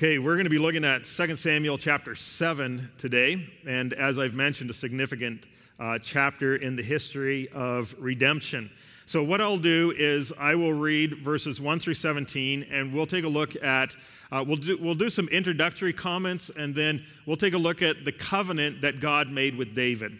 Okay, we're going to be looking at 2 Samuel chapter 7 today. And as I've mentioned, a significant uh, chapter in the history of redemption. So, what I'll do is I will read verses 1 through 17, and we'll take a look at, uh, we'll, do, we'll do some introductory comments, and then we'll take a look at the covenant that God made with David.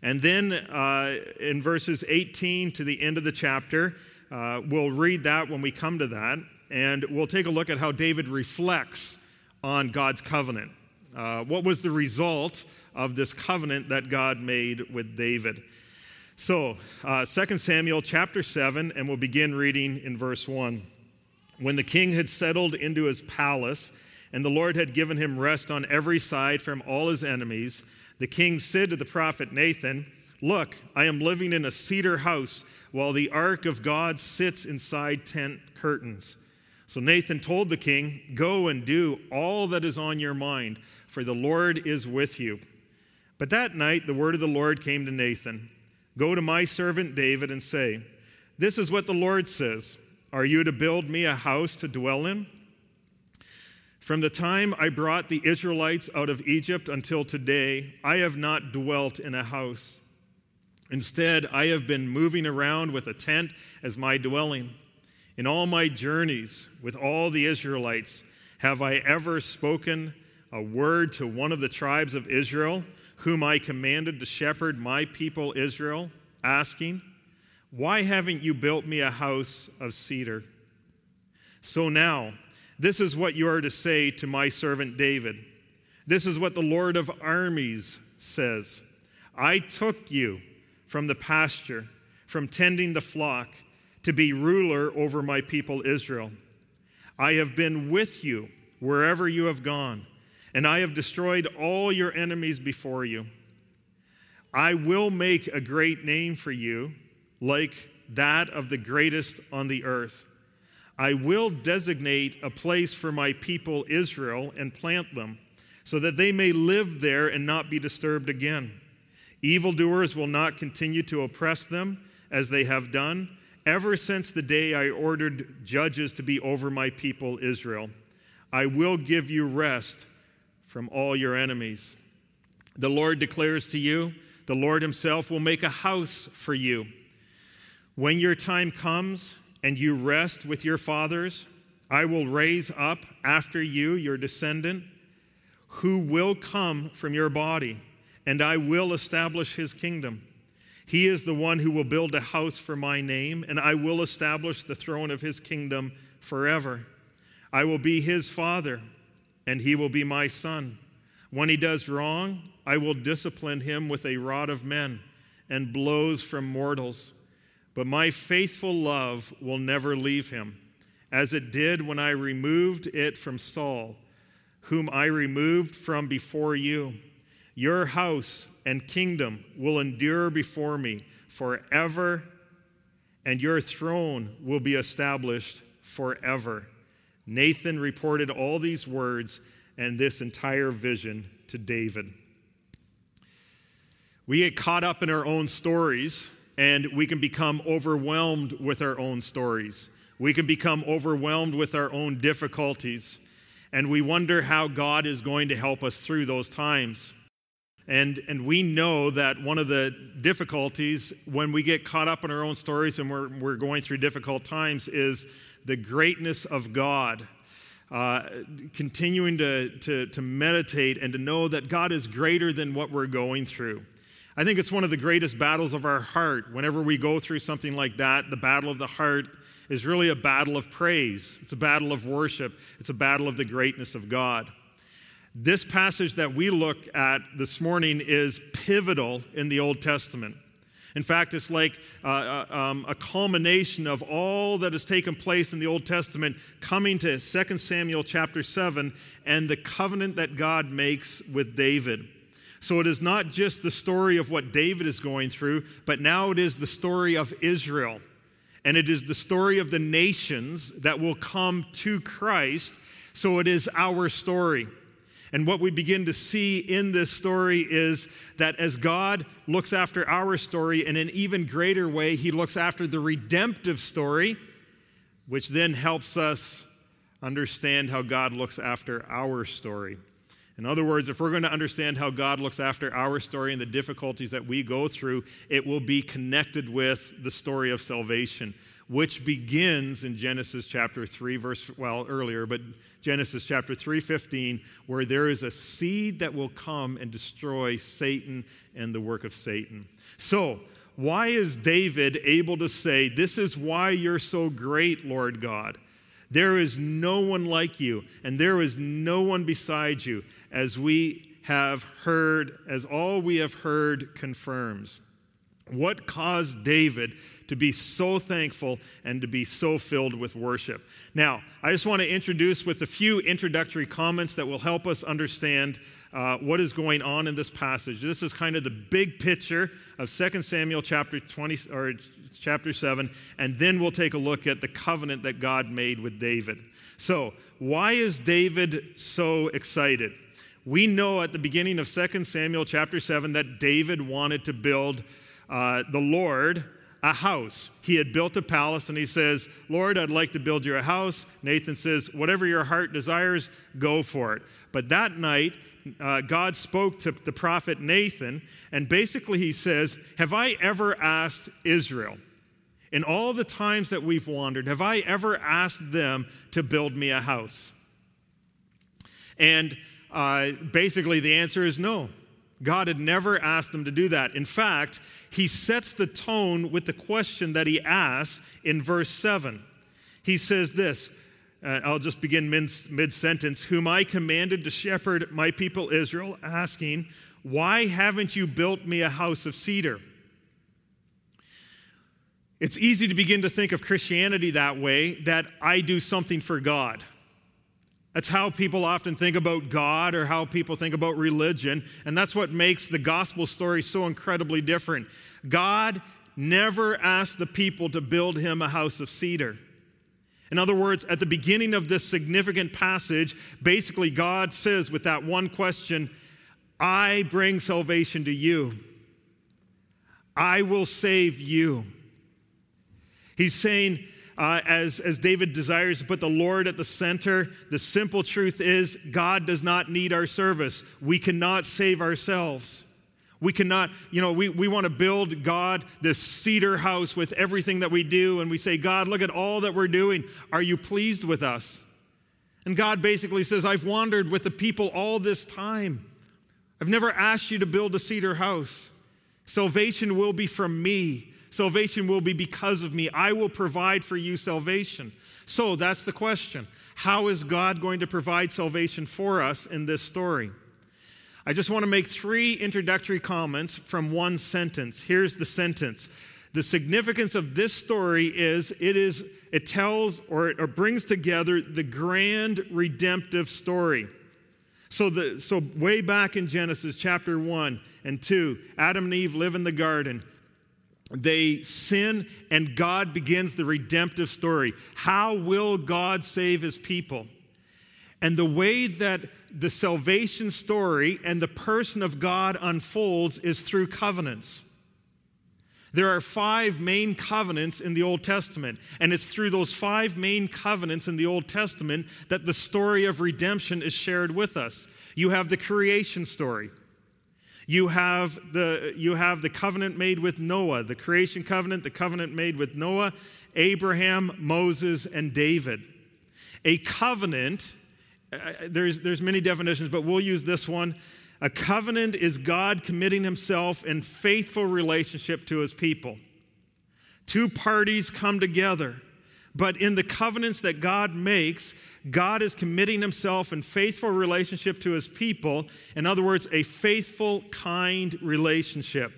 And then uh, in verses 18 to the end of the chapter, uh, we'll read that when we come to that and we'll take a look at how David reflects on God's covenant. Uh, what was the result of this covenant that God made with David? So, uh, 2 Samuel chapter 7, and we'll begin reading in verse 1. When the king had settled into his palace, and the Lord had given him rest on every side from all his enemies, the king said to the prophet Nathan, Look, I am living in a cedar house, while the ark of God sits inside tent curtains. So Nathan told the king, Go and do all that is on your mind, for the Lord is with you. But that night the word of the Lord came to Nathan Go to my servant David and say, This is what the Lord says Are you to build me a house to dwell in? From the time I brought the Israelites out of Egypt until today, I have not dwelt in a house. Instead, I have been moving around with a tent as my dwelling. In all my journeys with all the Israelites, have I ever spoken a word to one of the tribes of Israel, whom I commanded to shepherd my people Israel, asking, Why haven't you built me a house of cedar? So now, this is what you are to say to my servant David. This is what the Lord of armies says I took you from the pasture, from tending the flock to be ruler over my people Israel. I have been with you wherever you have gone, and I have destroyed all your enemies before you. I will make a great name for you, like that of the greatest on the earth. I will designate a place for my people Israel and plant them, so that they may live there and not be disturbed again. Evildoers will not continue to oppress them as they have done ever since the day I ordered judges to be over my people Israel. I will give you rest from all your enemies. The Lord declares to you, the Lord Himself will make a house for you. When your time comes and you rest with your fathers, I will raise up after you your descendant who will come from your body, and I will establish his kingdom. He is the one who will build a house for my name, and I will establish the throne of his kingdom forever. I will be his father, and he will be my son. When he does wrong, I will discipline him with a rod of men and blows from mortals. But my faithful love will never leave him, as it did when I removed it from Saul, whom I removed from before you. Your house and kingdom will endure before me forever, and your throne will be established forever. Nathan reported all these words and this entire vision to David. We get caught up in our own stories, and we can become overwhelmed with our own stories. We can become overwhelmed with our own difficulties, and we wonder how God is going to help us through those times. And, and we know that one of the difficulties when we get caught up in our own stories and we're, we're going through difficult times is the greatness of God. Uh, continuing to, to, to meditate and to know that God is greater than what we're going through. I think it's one of the greatest battles of our heart. Whenever we go through something like that, the battle of the heart is really a battle of praise. It's a battle of worship. It's a battle of the greatness of God. This passage that we look at this morning is pivotal in the Old Testament. In fact, it's like uh, uh, um, a culmination of all that has taken place in the Old Testament coming to 2 Samuel chapter 7 and the covenant that God makes with David. So it is not just the story of what David is going through, but now it is the story of Israel. And it is the story of the nations that will come to Christ. So it is our story. And what we begin to see in this story is that as God looks after our story in an even greater way, He looks after the redemptive story, which then helps us understand how God looks after our story. In other words, if we're going to understand how God looks after our story and the difficulties that we go through, it will be connected with the story of salvation, which begins in Genesis chapter 3 verse well earlier, but Genesis chapter 3:15 where there is a seed that will come and destroy Satan and the work of Satan. So, why is David able to say, This is why you're so great, Lord God? There is no one like you, and there is no one beside you, as we have heard, as all we have heard confirms. What caused David to be so thankful and to be so filled with worship? Now, I just want to introduce with a few introductory comments that will help us understand uh, what is going on in this passage. This is kind of the big picture of 2 Samuel chapter 20 or chapter 7, and then we'll take a look at the covenant that God made with David. So, why is David so excited? We know at the beginning of 2 Samuel chapter 7 that David wanted to build uh, the Lord a house. He had built a palace and he says, Lord, I'd like to build you a house. Nathan says, Whatever your heart desires, go for it. But that night, uh, God spoke to the prophet Nathan, and basically he says, Have I ever asked Israel, in all the times that we've wandered, have I ever asked them to build me a house? And uh, basically the answer is no. God had never asked them to do that. In fact, he sets the tone with the question that he asks in verse 7. He says this uh, I'll just begin mid sentence, whom I commanded to shepherd my people Israel, asking, Why haven't you built me a house of cedar? It's easy to begin to think of Christianity that way, that I do something for God. That's how people often think about God or how people think about religion. And that's what makes the gospel story so incredibly different. God never asked the people to build him a house of cedar. In other words, at the beginning of this significant passage, basically God says with that one question, I bring salvation to you. I will save you. He's saying, uh, as, as David desires to put the Lord at the center, the simple truth is God does not need our service. We cannot save ourselves. We cannot, you know, we, we want to build God this cedar house with everything that we do, and we say, God, look at all that we're doing. Are you pleased with us? And God basically says, I've wandered with the people all this time. I've never asked you to build a cedar house. Salvation will be from me. Salvation will be because of me. I will provide for you salvation. So that's the question. How is God going to provide salvation for us in this story? I just want to make three introductory comments from one sentence. Here's the sentence. The significance of this story is it is it tells or it or brings together the grand redemptive story. So the so way back in Genesis chapter 1 and 2, Adam and Eve live in the garden. They sin and God begins the redemptive story. How will God save his people? And the way that the salvation story and the person of God unfolds is through covenants. There are five main covenants in the Old Testament, and it's through those five main covenants in the Old Testament that the story of redemption is shared with us. You have the creation story. You have the, you have the covenant made with Noah, the creation covenant, the covenant made with Noah, Abraham, Moses, and David. A covenant uh, uh, there's, there's many definitions, but we'll use this one. A covenant is God committing himself in faithful relationship to his people. Two parties come together, but in the covenants that God makes, God is committing himself in faithful relationship to his people. In other words, a faithful, kind relationship.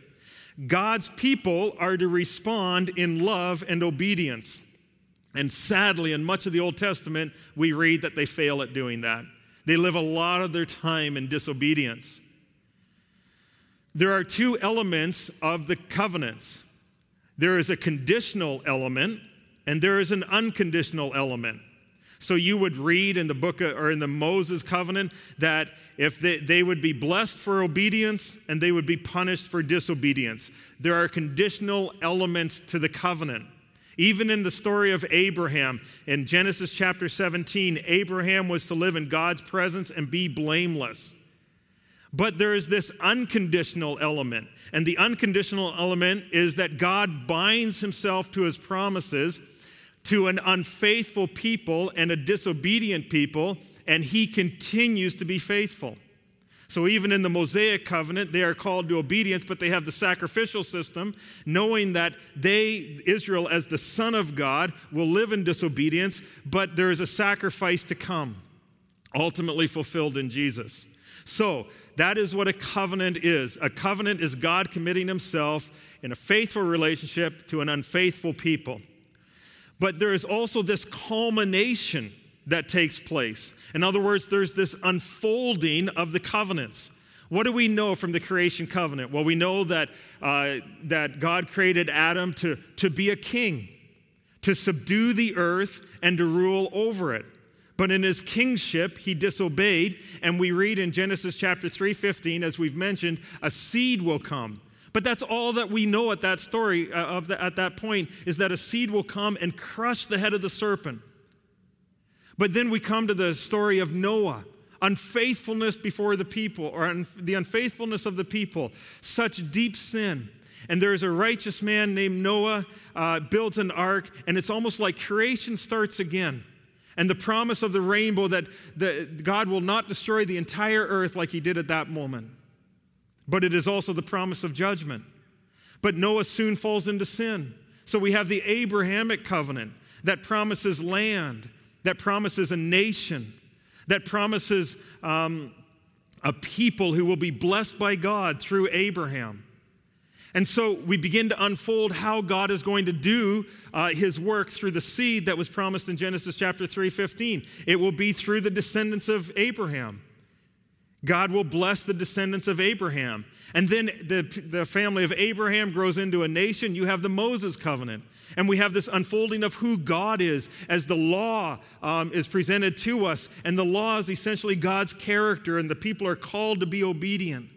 God's people are to respond in love and obedience. And sadly, in much of the Old Testament, we read that they fail at doing that. They live a lot of their time in disobedience. There are two elements of the covenants there is a conditional element, and there is an unconditional element. So you would read in the book or in the Moses covenant that if they, they would be blessed for obedience and they would be punished for disobedience. There are conditional elements to the covenant. Even in the story of Abraham, in Genesis chapter 17, Abraham was to live in God's presence and be blameless. But there is this unconditional element. And the unconditional element is that God binds himself to his promises to an unfaithful people and a disobedient people, and he continues to be faithful. So even in the Mosaic covenant, they are called to obedience, but they have the sacrificial system, knowing that they, Israel, as the Son of God, will live in disobedience, but there is a sacrifice to come, ultimately fulfilled in Jesus. So that is what a covenant is. A covenant is God committing himself in a faithful relationship to an unfaithful people. But there is also this culmination that takes place. In other words, there's this unfolding of the covenants. What do we know from the creation covenant? Well, we know that, uh, that God created Adam to, to be a king, to subdue the earth and to rule over it. But in his kingship, he disobeyed, and we read in Genesis chapter 3:15, as we've mentioned, a seed will come. But that's all that we know at that story, uh, of the, at that point, is that a seed will come and crush the head of the serpent. But then we come to the story of Noah unfaithfulness before the people, or un- the unfaithfulness of the people, such deep sin. And there's a righteous man named Noah, uh, builds an ark, and it's almost like creation starts again. And the promise of the rainbow that the, God will not destroy the entire earth like he did at that moment. But it is also the promise of judgment. But Noah soon falls into sin. So we have the Abrahamic covenant that promises land that promises a nation, that promises um, a people who will be blessed by God through Abraham. And so we begin to unfold how God is going to do uh, his work through the seed that was promised in Genesis chapter 3:15. It will be through the descendants of Abraham. God will bless the descendants of Abraham. And then the, the family of Abraham grows into a nation. You have the Moses covenant. And we have this unfolding of who God is as the law um, is presented to us. And the law is essentially God's character, and the people are called to be obedient.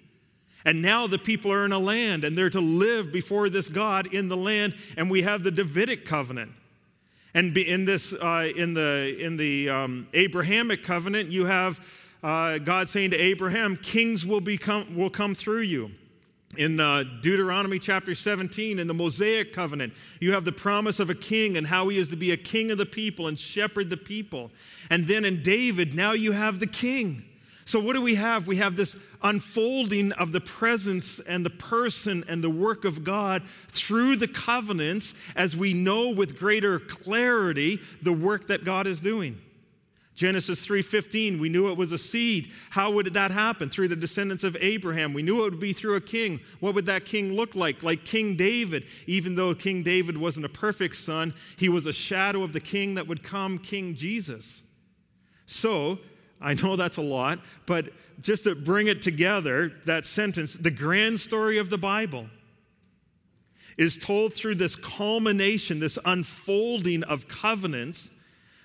And now the people are in a land, and they're to live before this God in the land. And we have the Davidic covenant. And in this, uh, in the in the um, Abrahamic covenant, you have uh, God saying to Abraham, "Kings will become will come through you." in uh, Deuteronomy chapter 17, in the Mosaic covenant, you have the promise of a king and how he is to be a king of the people and shepherd the people. And then in David, now you have the king. So, what do we have? We have this unfolding of the presence and the person and the work of God through the covenants as we know with greater clarity the work that God is doing. Genesis 3:15, we knew it was a seed. How would that happen? Through the descendants of Abraham. We knew it would be through a king. What would that king look like? Like King David. Even though King David wasn't a perfect son, he was a shadow of the king that would come, King Jesus. So, I know that's a lot, but just to bring it together, that sentence, the grand story of the Bible is told through this culmination, this unfolding of covenants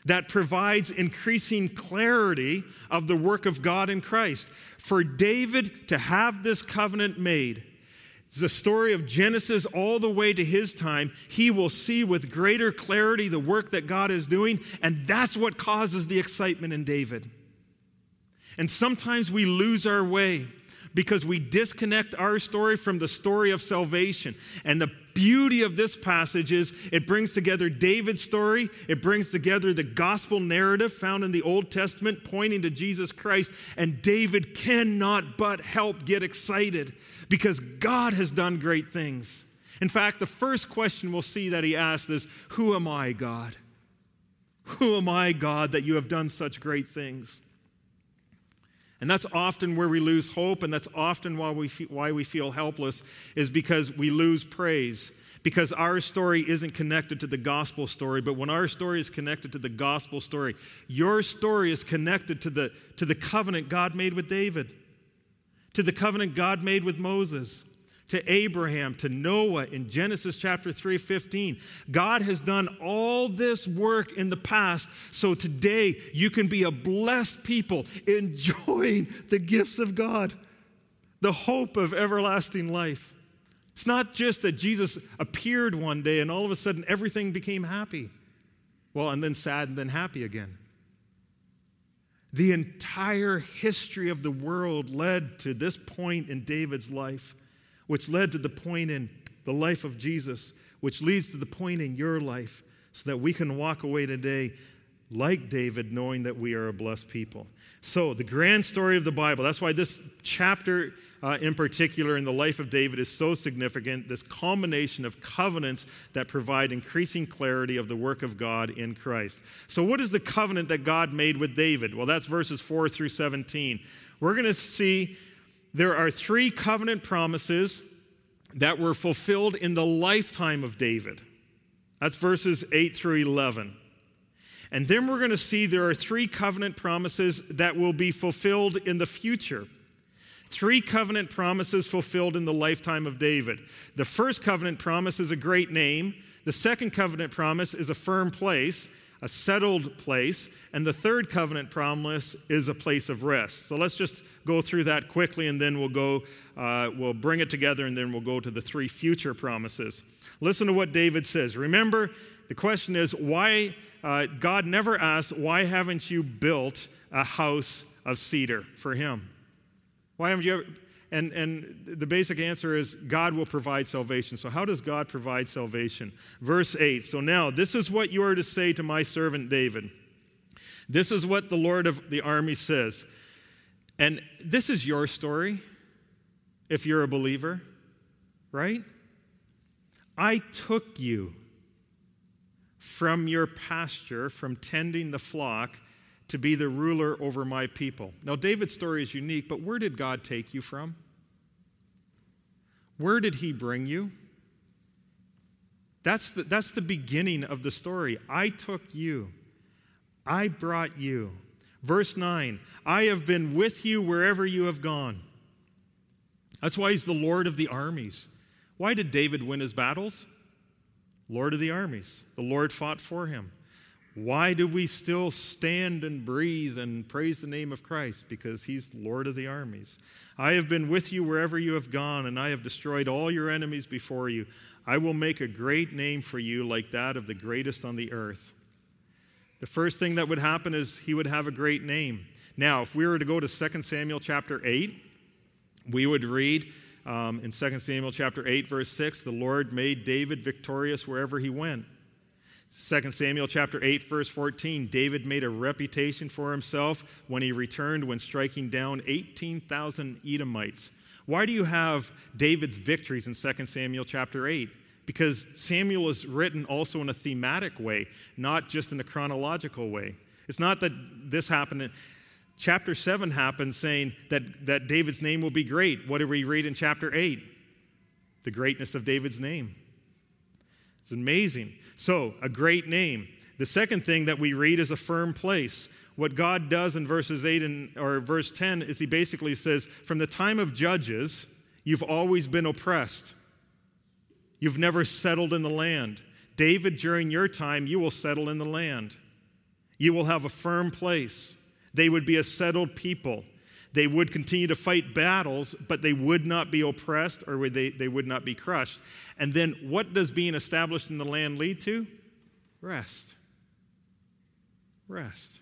that provides increasing clarity of the work of God in Christ. For David to have this covenant made, the story of Genesis all the way to his time, he will see with greater clarity the work that God is doing, and that's what causes the excitement in David. And sometimes we lose our way because we disconnect our story from the story of salvation. And the beauty of this passage is it brings together David's story, it brings together the gospel narrative found in the Old Testament pointing to Jesus Christ, and David cannot but help get excited because God has done great things. In fact, the first question we'll see that he asked is Who am I, God? Who am I, God, that you have done such great things? And that's often where we lose hope, and that's often why we, feel, why we feel helpless, is because we lose praise. Because our story isn't connected to the gospel story, but when our story is connected to the gospel story, your story is connected to the, to the covenant God made with David, to the covenant God made with Moses, to Abraham, to Noah in Genesis chapter 3 15. God has done all this work in the past, so today you can be a blessed people enjoying the gifts of God, the hope of everlasting life. It's not just that Jesus appeared one day and all of a sudden everything became happy. Well, and then sad and then happy again. The entire history of the world led to this point in David's life, which led to the point in the life of Jesus, which leads to the point in your life, so that we can walk away today like David, knowing that we are a blessed people. So, the grand story of the Bible, that's why this chapter uh, in particular in the life of David is so significant. This combination of covenants that provide increasing clarity of the work of God in Christ. So, what is the covenant that God made with David? Well, that's verses 4 through 17. We're going to see there are three covenant promises that were fulfilled in the lifetime of David. That's verses 8 through 11. And then we're going to see there are three covenant promises that will be fulfilled in the future. Three covenant promises fulfilled in the lifetime of David. The first covenant promise is a great name. The second covenant promise is a firm place, a settled place. And the third covenant promise is a place of rest. So let's just go through that quickly and then we'll go, uh, we'll bring it together and then we'll go to the three future promises. Listen to what David says. Remember, the question is why uh, God never asked, Why haven't you built a house of cedar for him? Why haven't you ever? And, and the basic answer is God will provide salvation. So, how does God provide salvation? Verse 8 So now, this is what you are to say to my servant David. This is what the Lord of the army says. And this is your story if you're a believer, right? I took you from your pasture, from tending the flock, to be the ruler over my people. Now, David's story is unique, but where did God take you from? Where did he bring you? That's the, that's the beginning of the story. I took you, I brought you. Verse 9 I have been with you wherever you have gone. That's why he's the Lord of the armies. Why did David win his battles? Lord of the armies. The Lord fought for him. Why do we still stand and breathe and praise the name of Christ? Because he's Lord of the armies. I have been with you wherever you have gone, and I have destroyed all your enemies before you. I will make a great name for you like that of the greatest on the earth. The first thing that would happen is he would have a great name. Now, if we were to go to 2 Samuel chapter 8, we would read um, in 2 Samuel chapter 8, verse 6, the Lord made David victorious wherever he went. 2 Samuel chapter 8 verse 14 David made a reputation for himself when he returned when striking down 18,000 Edomites. Why do you have David's victories in 2 Samuel chapter 8? Because Samuel is written also in a thematic way, not just in a chronological way. It's not that this happened chapter 7 happens saying that, that David's name will be great. What do we read in chapter 8? The greatness of David's name. It's amazing. So, a great name. The second thing that we read is a firm place. What God does in verses 8 and or verse 10 is he basically says, from the time of judges, you've always been oppressed. You've never settled in the land. David, during your time, you will settle in the land. You will have a firm place. They would be a settled people. They would continue to fight battles, but they would not be oppressed or they, they would not be crushed. And then what does being established in the land lead to? Rest. Rest.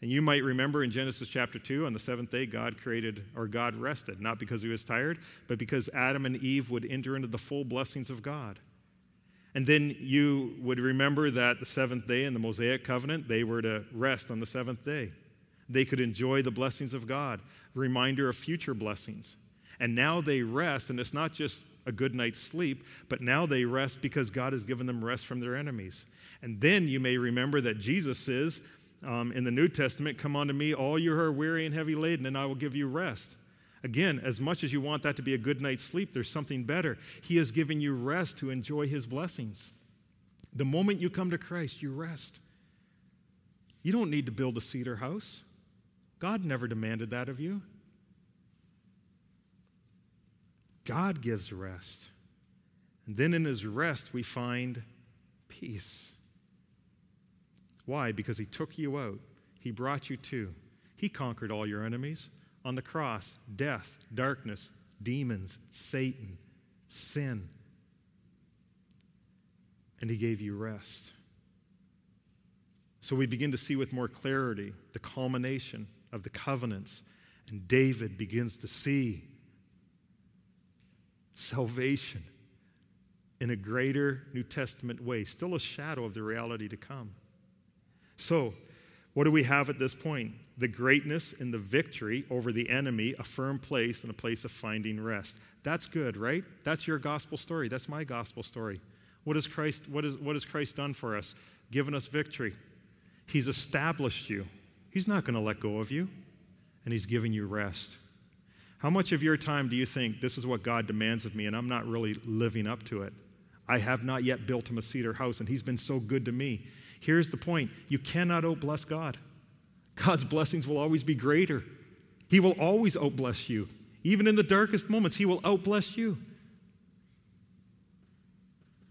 And you might remember in Genesis chapter 2, on the seventh day, God created, or God rested, not because he was tired, but because Adam and Eve would enter into the full blessings of God. And then you would remember that the seventh day in the Mosaic covenant, they were to rest on the seventh day they could enjoy the blessings of God, reminder of future blessings. And now they rest, and it's not just a good night's sleep, but now they rest because God has given them rest from their enemies. And then you may remember that Jesus says um, in the New Testament, Come unto me, all you who are weary and heavy laden, and I will give you rest. Again, as much as you want that to be a good night's sleep, there's something better. He has given you rest to enjoy His blessings. The moment you come to Christ, you rest. You don't need to build a cedar house. God never demanded that of you. God gives rest. And then in his rest, we find peace. Why? Because he took you out, he brought you to. He conquered all your enemies on the cross death, darkness, demons, Satan. sin. And he gave you rest. So we begin to see with more clarity the culmination of the covenants. And David begins to see salvation in a greater New Testament way, still a shadow of the reality to come. So, what do we have at this point? The greatness and the victory over the enemy, a firm place and a place of finding rest. That's good, right? That's your gospel story. That's my gospel story. What has Christ, what, is, what has Christ done for us? Given us victory. He's established you. He's not going to let go of you, and He's giving you rest. How much of your time do you think this is what God demands of me, and I'm not really living up to it? I have not yet built him a cedar house, and he's been so good to me. Here's the point you cannot out bless God. God's blessings will always be greater. He will always out bless you. Even in the darkest moments, He will out bless you.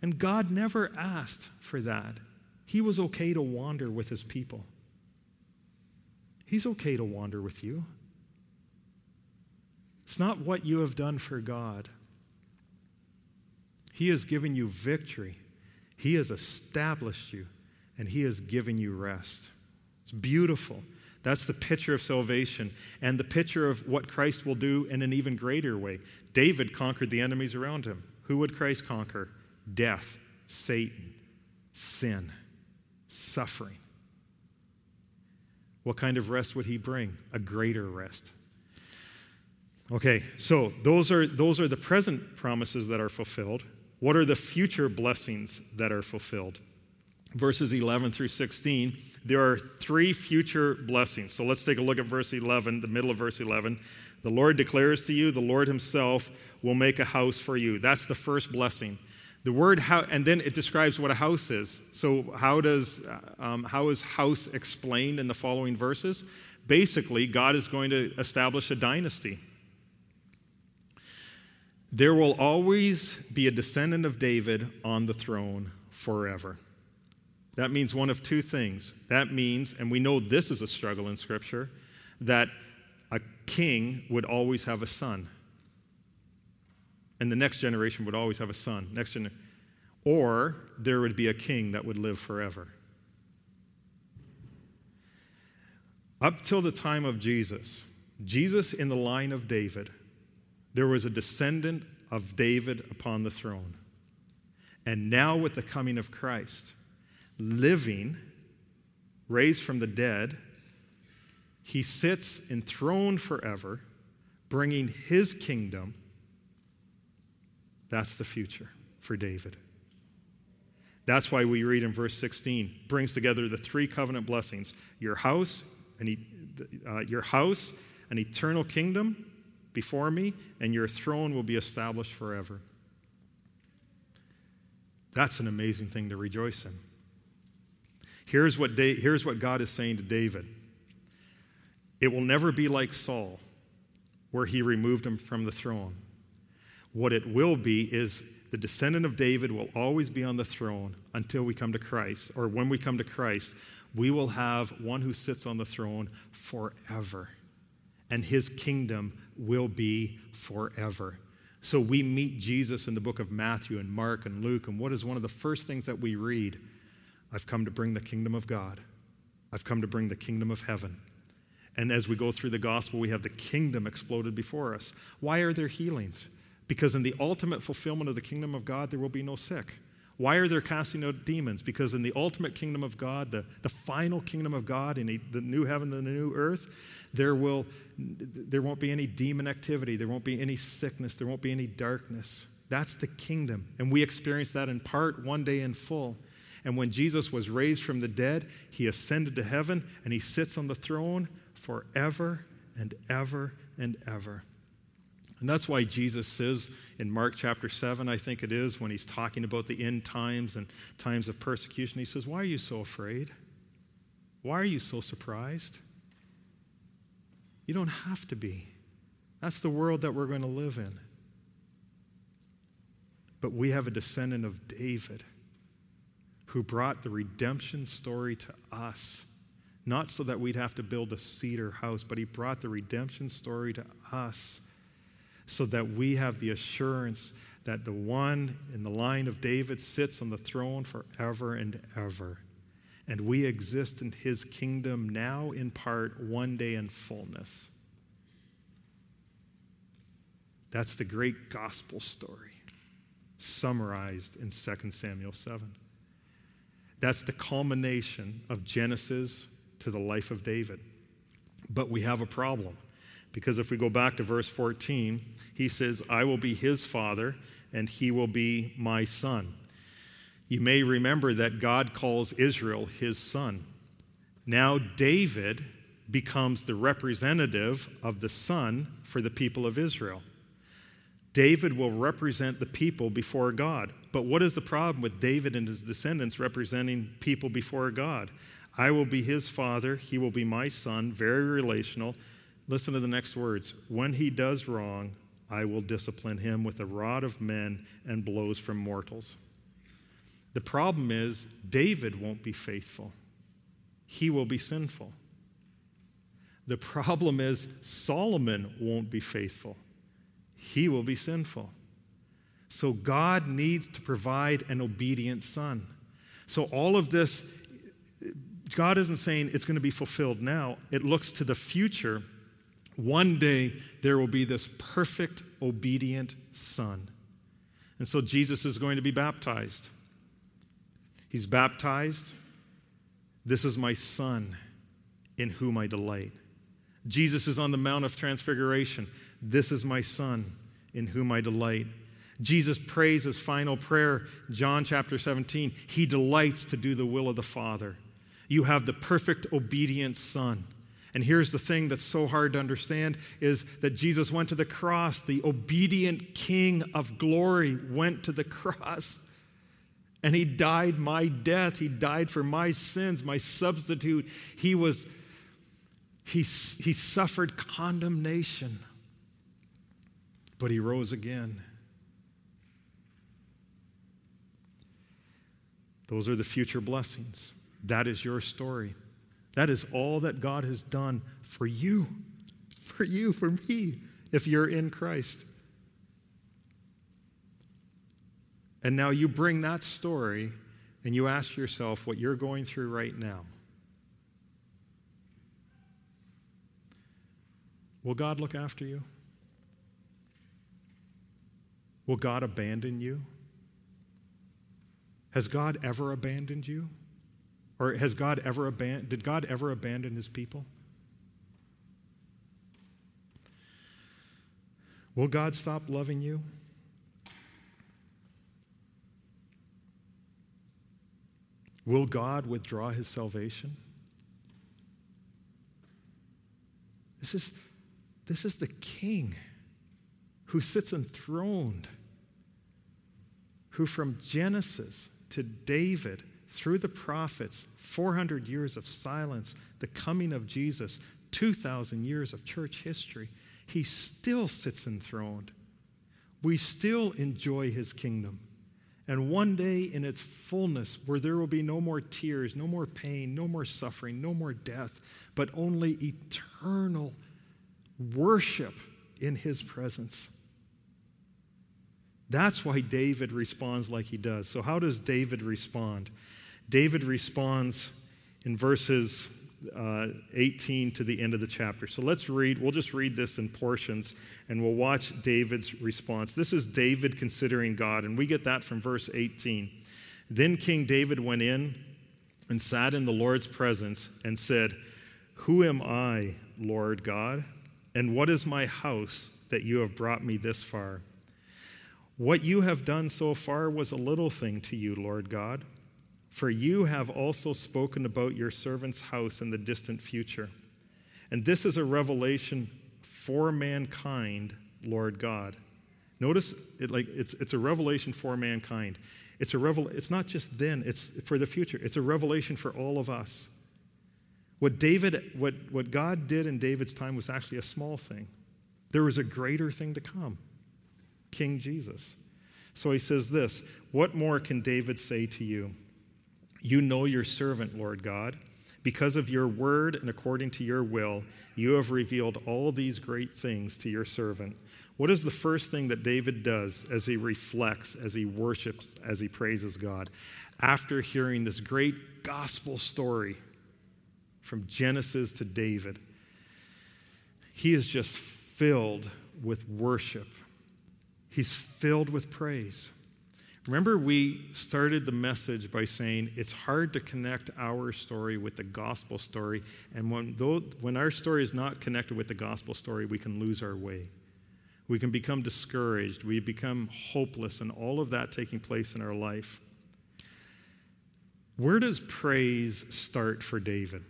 And God never asked for that. He was okay to wander with His people. He's okay to wander with you. It's not what you have done for God. He has given you victory, He has established you, and He has given you rest. It's beautiful. That's the picture of salvation and the picture of what Christ will do in an even greater way. David conquered the enemies around him. Who would Christ conquer? Death, Satan, sin, suffering. What kind of rest would he bring? A greater rest. Okay, so those are, those are the present promises that are fulfilled. What are the future blessings that are fulfilled? Verses 11 through 16, there are three future blessings. So let's take a look at verse 11, the middle of verse 11. The Lord declares to you, the Lord Himself will make a house for you. That's the first blessing. The word how, and then it describes what a house is. So, how does um, how is house explained in the following verses? Basically, God is going to establish a dynasty. There will always be a descendant of David on the throne forever. That means one of two things. That means, and we know this is a struggle in Scripture, that a king would always have a son. And the next generation would always have a son. Next. Or there would be a king that would live forever. Up till the time of Jesus, Jesus in the line of David there was a descendant of David upon the throne. And now, with the coming of Christ, living, raised from the dead, he sits enthroned forever, bringing his kingdom. That's the future for David. That's why we read in verse 16, brings together the three covenant blessings your house, and uh, your house, an eternal kingdom, before me, and your throne will be established forever. That's an amazing thing to rejoice in. Here's what, da- here's what God is saying to David It will never be like Saul, where he removed him from the throne. What it will be is the descendant of David will always be on the throne until we come to Christ, or when we come to Christ, we will have one who sits on the throne forever and his kingdom will be forever. So we meet Jesus in the book of Matthew and Mark and Luke, and what is one of the first things that we read? I've come to bring the kingdom of God. I've come to bring the kingdom of heaven. And as we go through the gospel, we have the kingdom exploded before us. Why are there healings? Because in the ultimate fulfillment of the kingdom of God, there will be no sick. Why are there casting out demons? Because in the ultimate kingdom of God, the, the final kingdom of God, in the new heaven and the new earth, there, will, there won't be any demon activity. There won't be any sickness. There won't be any darkness. That's the kingdom. And we experience that in part one day in full. And when Jesus was raised from the dead, he ascended to heaven and he sits on the throne forever and ever and ever. And that's why Jesus says in Mark chapter 7, I think it is, when he's talking about the end times and times of persecution, he says, Why are you so afraid? Why are you so surprised? You don't have to be. That's the world that we're going to live in. But we have a descendant of David who brought the redemption story to us. Not so that we'd have to build a cedar house, but he brought the redemption story to us so that we have the assurance that the one in the line of David sits on the throne forever and ever. And we exist in his kingdom now in part, one day in fullness. That's the great gospel story summarized in 2 Samuel 7. That's the culmination of Genesis to the life of David. But we have a problem because if we go back to verse 14, he says, I will be his father and he will be my son. You may remember that God calls Israel his son. Now, David becomes the representative of the son for the people of Israel. David will represent the people before God. But what is the problem with David and his descendants representing people before God? I will be his father, he will be my son, very relational. Listen to the next words. When he does wrong, I will discipline him with a rod of men and blows from mortals. The problem is, David won't be faithful, he will be sinful. The problem is, Solomon won't be faithful, he will be sinful. So, God needs to provide an obedient son. So, all of this, God isn't saying it's going to be fulfilled now, it looks to the future one day there will be this perfect, obedient son. And so Jesus is going to be baptized. He's baptized. This is my son in whom I delight. Jesus is on the Mount of Transfiguration. This is my son in whom I delight. Jesus prays his final prayer, John chapter 17. He delights to do the will of the Father. You have the perfect, obedient son. And here's the thing that's so hard to understand is that Jesus went to the cross. The obedient king of glory went to the cross. And he died my death. He died for my sins, my substitute. He was he, he suffered condemnation. But he rose again. Those are the future blessings. That is your story. That is all that God has done for you, for you, for me, if you're in Christ. And now you bring that story and you ask yourself what you're going through right now. Will God look after you? Will God abandon you? Has God ever abandoned you? Or has God ever abandoned, did God ever abandon his people? Will God stop loving you? Will God withdraw his salvation? This is, this is the king who sits enthroned, who from Genesis to David through the prophets, 400 years of silence, the coming of Jesus, 2,000 years of church history, he still sits enthroned. We still enjoy his kingdom. And one day in its fullness, where there will be no more tears, no more pain, no more suffering, no more death, but only eternal worship in his presence. That's why David responds like he does. So, how does David respond? David responds in verses uh, 18 to the end of the chapter. So let's read, we'll just read this in portions and we'll watch David's response. This is David considering God, and we get that from verse 18. Then King David went in and sat in the Lord's presence and said, Who am I, Lord God? And what is my house that you have brought me this far? What you have done so far was a little thing to you, Lord God for you have also spoken about your servant's house in the distant future. And this is a revelation for mankind, Lord God. Notice it like it's, it's a revelation for mankind. It's a revel, it's not just then, it's for the future. It's a revelation for all of us. What David, what, what God did in David's time was actually a small thing. There was a greater thing to come. King Jesus. So he says this, what more can David say to you? You know your servant, Lord God. Because of your word and according to your will, you have revealed all these great things to your servant. What is the first thing that David does as he reflects, as he worships, as he praises God? After hearing this great gospel story from Genesis to David, he is just filled with worship. He's filled with praise. Remember, we started the message by saying it's hard to connect our story with the gospel story. And when, though, when our story is not connected with the gospel story, we can lose our way. We can become discouraged. We become hopeless, and all of that taking place in our life. Where does praise start for David?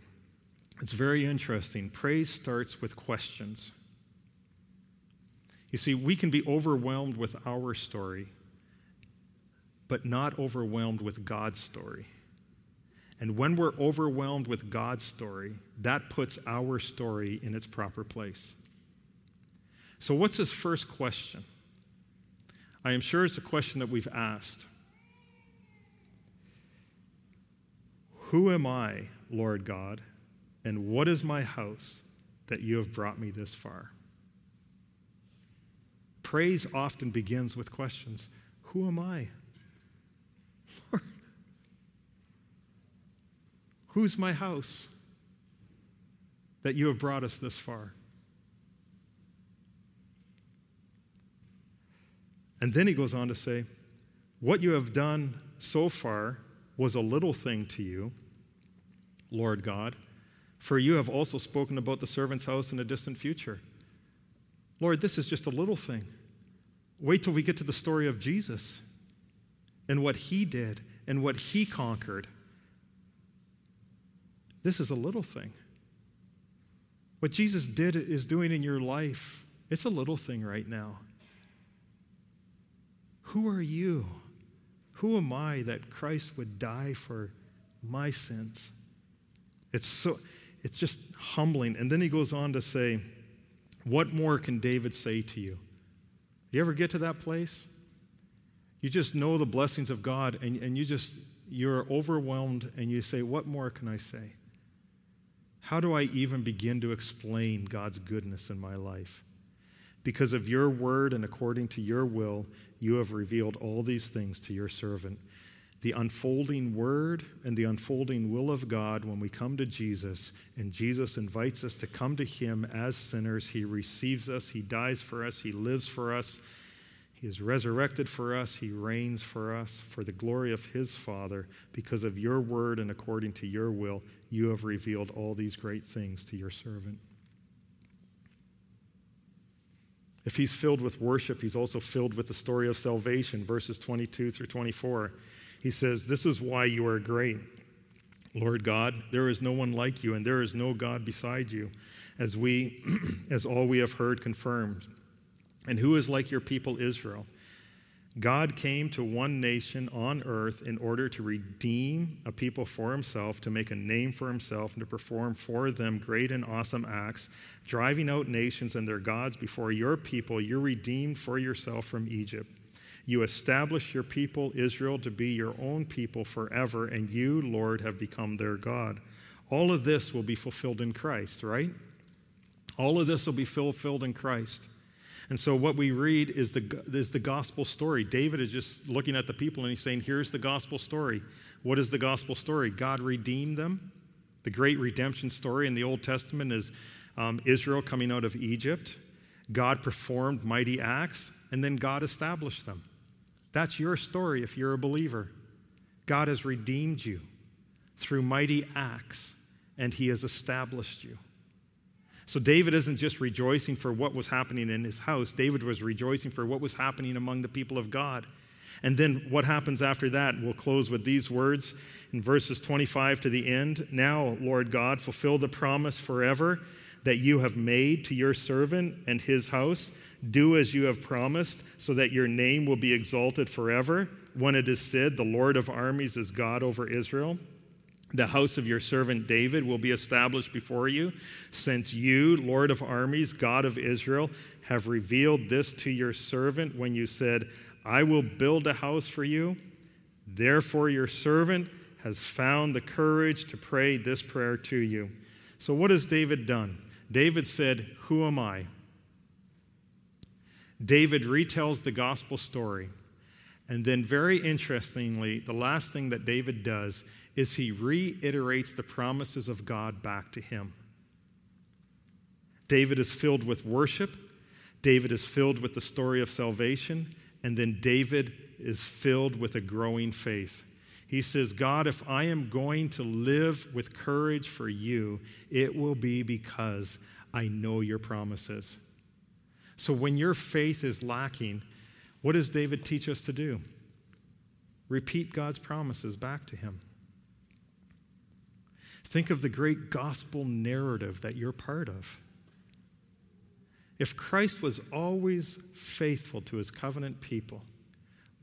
It's very interesting. Praise starts with questions. You see, we can be overwhelmed with our story but not overwhelmed with God's story. And when we're overwhelmed with God's story, that puts our story in its proper place. So, what's his first question? I am sure it's a question that we've asked. Who am I, Lord God, and what is my house that you have brought me this far? Praise often begins with questions Who am I? Who's my house that you have brought us this far? And then he goes on to say, What you have done so far was a little thing to you, Lord God, for you have also spoken about the servant's house in a distant future. Lord, this is just a little thing. Wait till we get to the story of Jesus and what he did and what he conquered. This is a little thing. What Jesus did is doing in your life, it's a little thing right now. Who are you? Who am I that Christ would die for my sins? It's so it's just humbling. And then he goes on to say, What more can David say to you? You ever get to that place? You just know the blessings of God and, and you just you're overwhelmed and you say, What more can I say? How do I even begin to explain God's goodness in my life? Because of your word and according to your will, you have revealed all these things to your servant. The unfolding word and the unfolding will of God when we come to Jesus, and Jesus invites us to come to Him as sinners. He receives us, He dies for us, He lives for us, he is resurrected for us. He reigns for us for the glory of his Father. Because of your word and according to your will, you have revealed all these great things to your servant. If he's filled with worship, he's also filled with the story of salvation, verses 22 through 24. He says, This is why you are great. Lord God, there is no one like you, and there is no God beside you, as we, as all we have heard confirmed. And who is like your people Israel? God came to one nation on earth in order to redeem a people for himself, to make a name for himself, and to perform for them great and awesome acts, driving out nations and their gods before your people. You redeemed for yourself from Egypt. You established your people, Israel, to be your own people forever, and you, Lord, have become their God. All of this will be fulfilled in Christ, right? All of this will be fulfilled in Christ. And so what we read is the, is the gospel story. David is just looking at the people and he's saying, Here's the gospel story. What is the gospel story? God redeemed them. The great redemption story in the Old Testament is um, Israel coming out of Egypt. God performed mighty acts, and then God established them. That's your story if you're a believer. God has redeemed you through mighty acts, and He has established you. So David isn't just rejoicing for what was happening in his house, David was rejoicing for what was happening among the people of God. And then what happens after that? We'll close with these words in verses 25 to the end. Now, Lord God, fulfill the promise forever that you have made to your servant and his house. Do as you have promised, so that your name will be exalted forever. When it is said, The Lord of armies is God over Israel. The house of your servant David will be established before you, since you, Lord of armies, God of Israel, have revealed this to your servant when you said, I will build a house for you. Therefore, your servant has found the courage to pray this prayer to you. So, what has David done? David said, Who am I? David retells the gospel story. And then, very interestingly, the last thing that David does is he reiterates the promises of God back to him. David is filled with worship, David is filled with the story of salvation, and then David is filled with a growing faith. He says, God, if I am going to live with courage for you, it will be because I know your promises. So when your faith is lacking, what does David teach us to do? Repeat God's promises back to him. Think of the great gospel narrative that you're part of. If Christ was always faithful to his covenant people,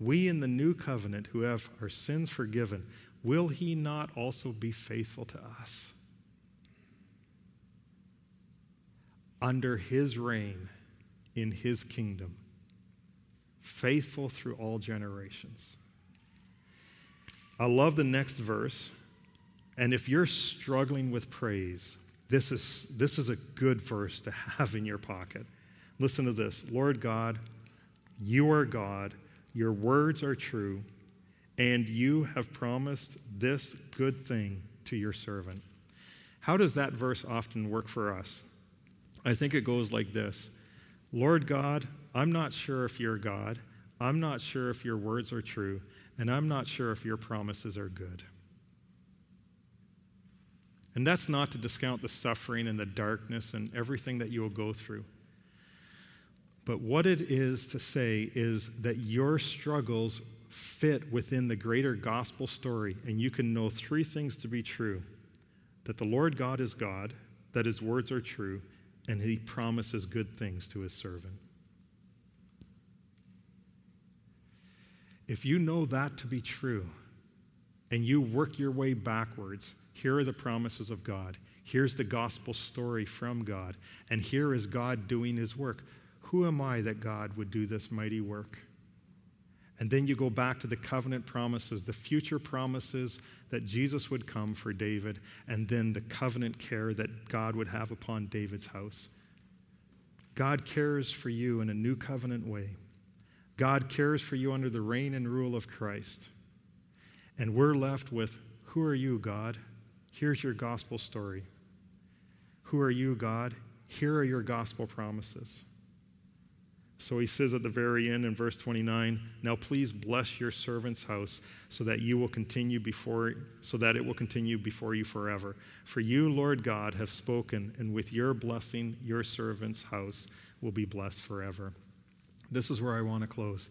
we in the new covenant who have our sins forgiven, will he not also be faithful to us? Under his reign in his kingdom, faithful through all generations. I love the next verse. And if you're struggling with praise, this is, this is a good verse to have in your pocket. Listen to this Lord God, you are God, your words are true, and you have promised this good thing to your servant. How does that verse often work for us? I think it goes like this Lord God, I'm not sure if you're God. I'm not sure if your words are true, and I'm not sure if your promises are good. And that's not to discount the suffering and the darkness and everything that you will go through. But what it is to say is that your struggles fit within the greater gospel story, and you can know three things to be true that the Lord God is God, that his words are true, and he promises good things to his servant. If you know that to be true, and you work your way backwards, here are the promises of God. Here's the gospel story from God. And here is God doing his work. Who am I that God would do this mighty work? And then you go back to the covenant promises, the future promises that Jesus would come for David, and then the covenant care that God would have upon David's house. God cares for you in a new covenant way. God cares for you under the reign and rule of Christ. And we're left with who are you, God? Here's your gospel story. Who are you, God? Here are your gospel promises. So he says at the very end in verse 29, now please bless your servant's house so that you will continue before so that it will continue before you forever. For you, Lord God, have spoken, and with your blessing, your servant's house will be blessed forever. This is where I want to close.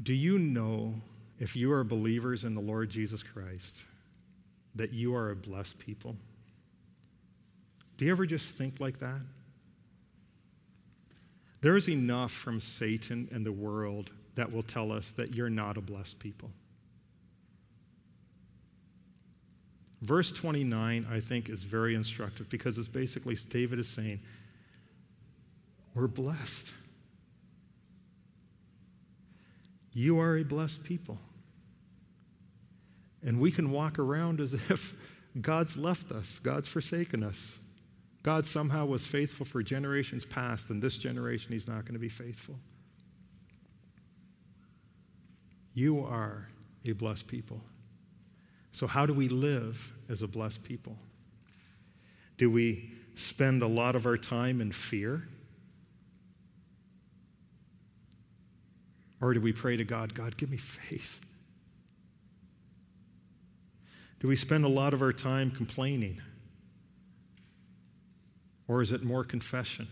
Do you know if you are believers in the Lord Jesus Christ? That you are a blessed people? Do you ever just think like that? There is enough from Satan and the world that will tell us that you're not a blessed people. Verse 29, I think, is very instructive because it's basically David is saying, We're blessed. You are a blessed people. And we can walk around as if God's left us, God's forsaken us. God somehow was faithful for generations past, and this generation he's not going to be faithful. You are a blessed people. So, how do we live as a blessed people? Do we spend a lot of our time in fear? Or do we pray to God, God, give me faith? Do we spend a lot of our time complaining? Or is it more confession?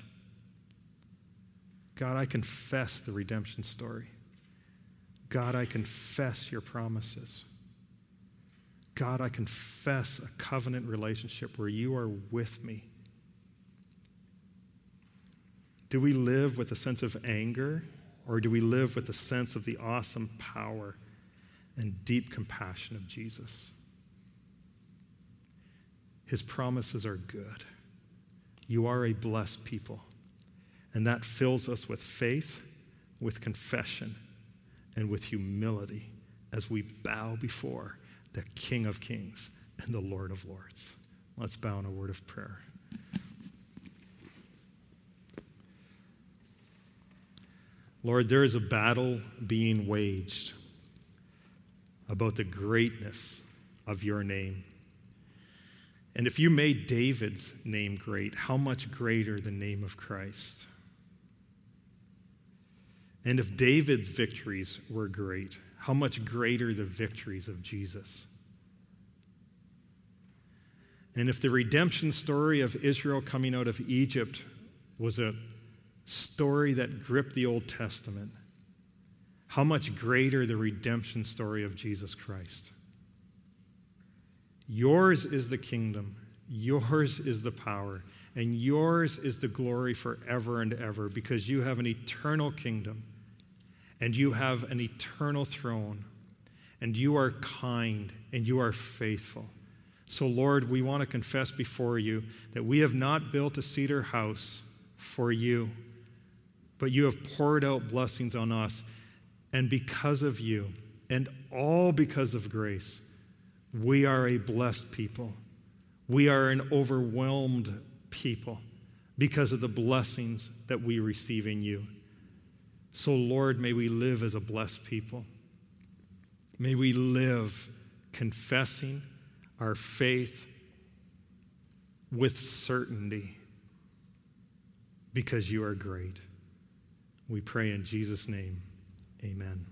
God, I confess the redemption story. God, I confess your promises. God, I confess a covenant relationship where you are with me. Do we live with a sense of anger, or do we live with a sense of the awesome power and deep compassion of Jesus? His promises are good. You are a blessed people. And that fills us with faith, with confession, and with humility as we bow before the King of Kings and the Lord of Lords. Let's bow in a word of prayer. Lord, there is a battle being waged about the greatness of your name. And if you made David's name great, how much greater the name of Christ? And if David's victories were great, how much greater the victories of Jesus? And if the redemption story of Israel coming out of Egypt was a story that gripped the Old Testament, how much greater the redemption story of Jesus Christ? Yours is the kingdom, yours is the power, and yours is the glory forever and ever because you have an eternal kingdom and you have an eternal throne and you are kind and you are faithful. So, Lord, we want to confess before you that we have not built a cedar house for you, but you have poured out blessings on us. And because of you, and all because of grace, we are a blessed people. We are an overwhelmed people because of the blessings that we receive in you. So, Lord, may we live as a blessed people. May we live confessing our faith with certainty because you are great. We pray in Jesus' name. Amen.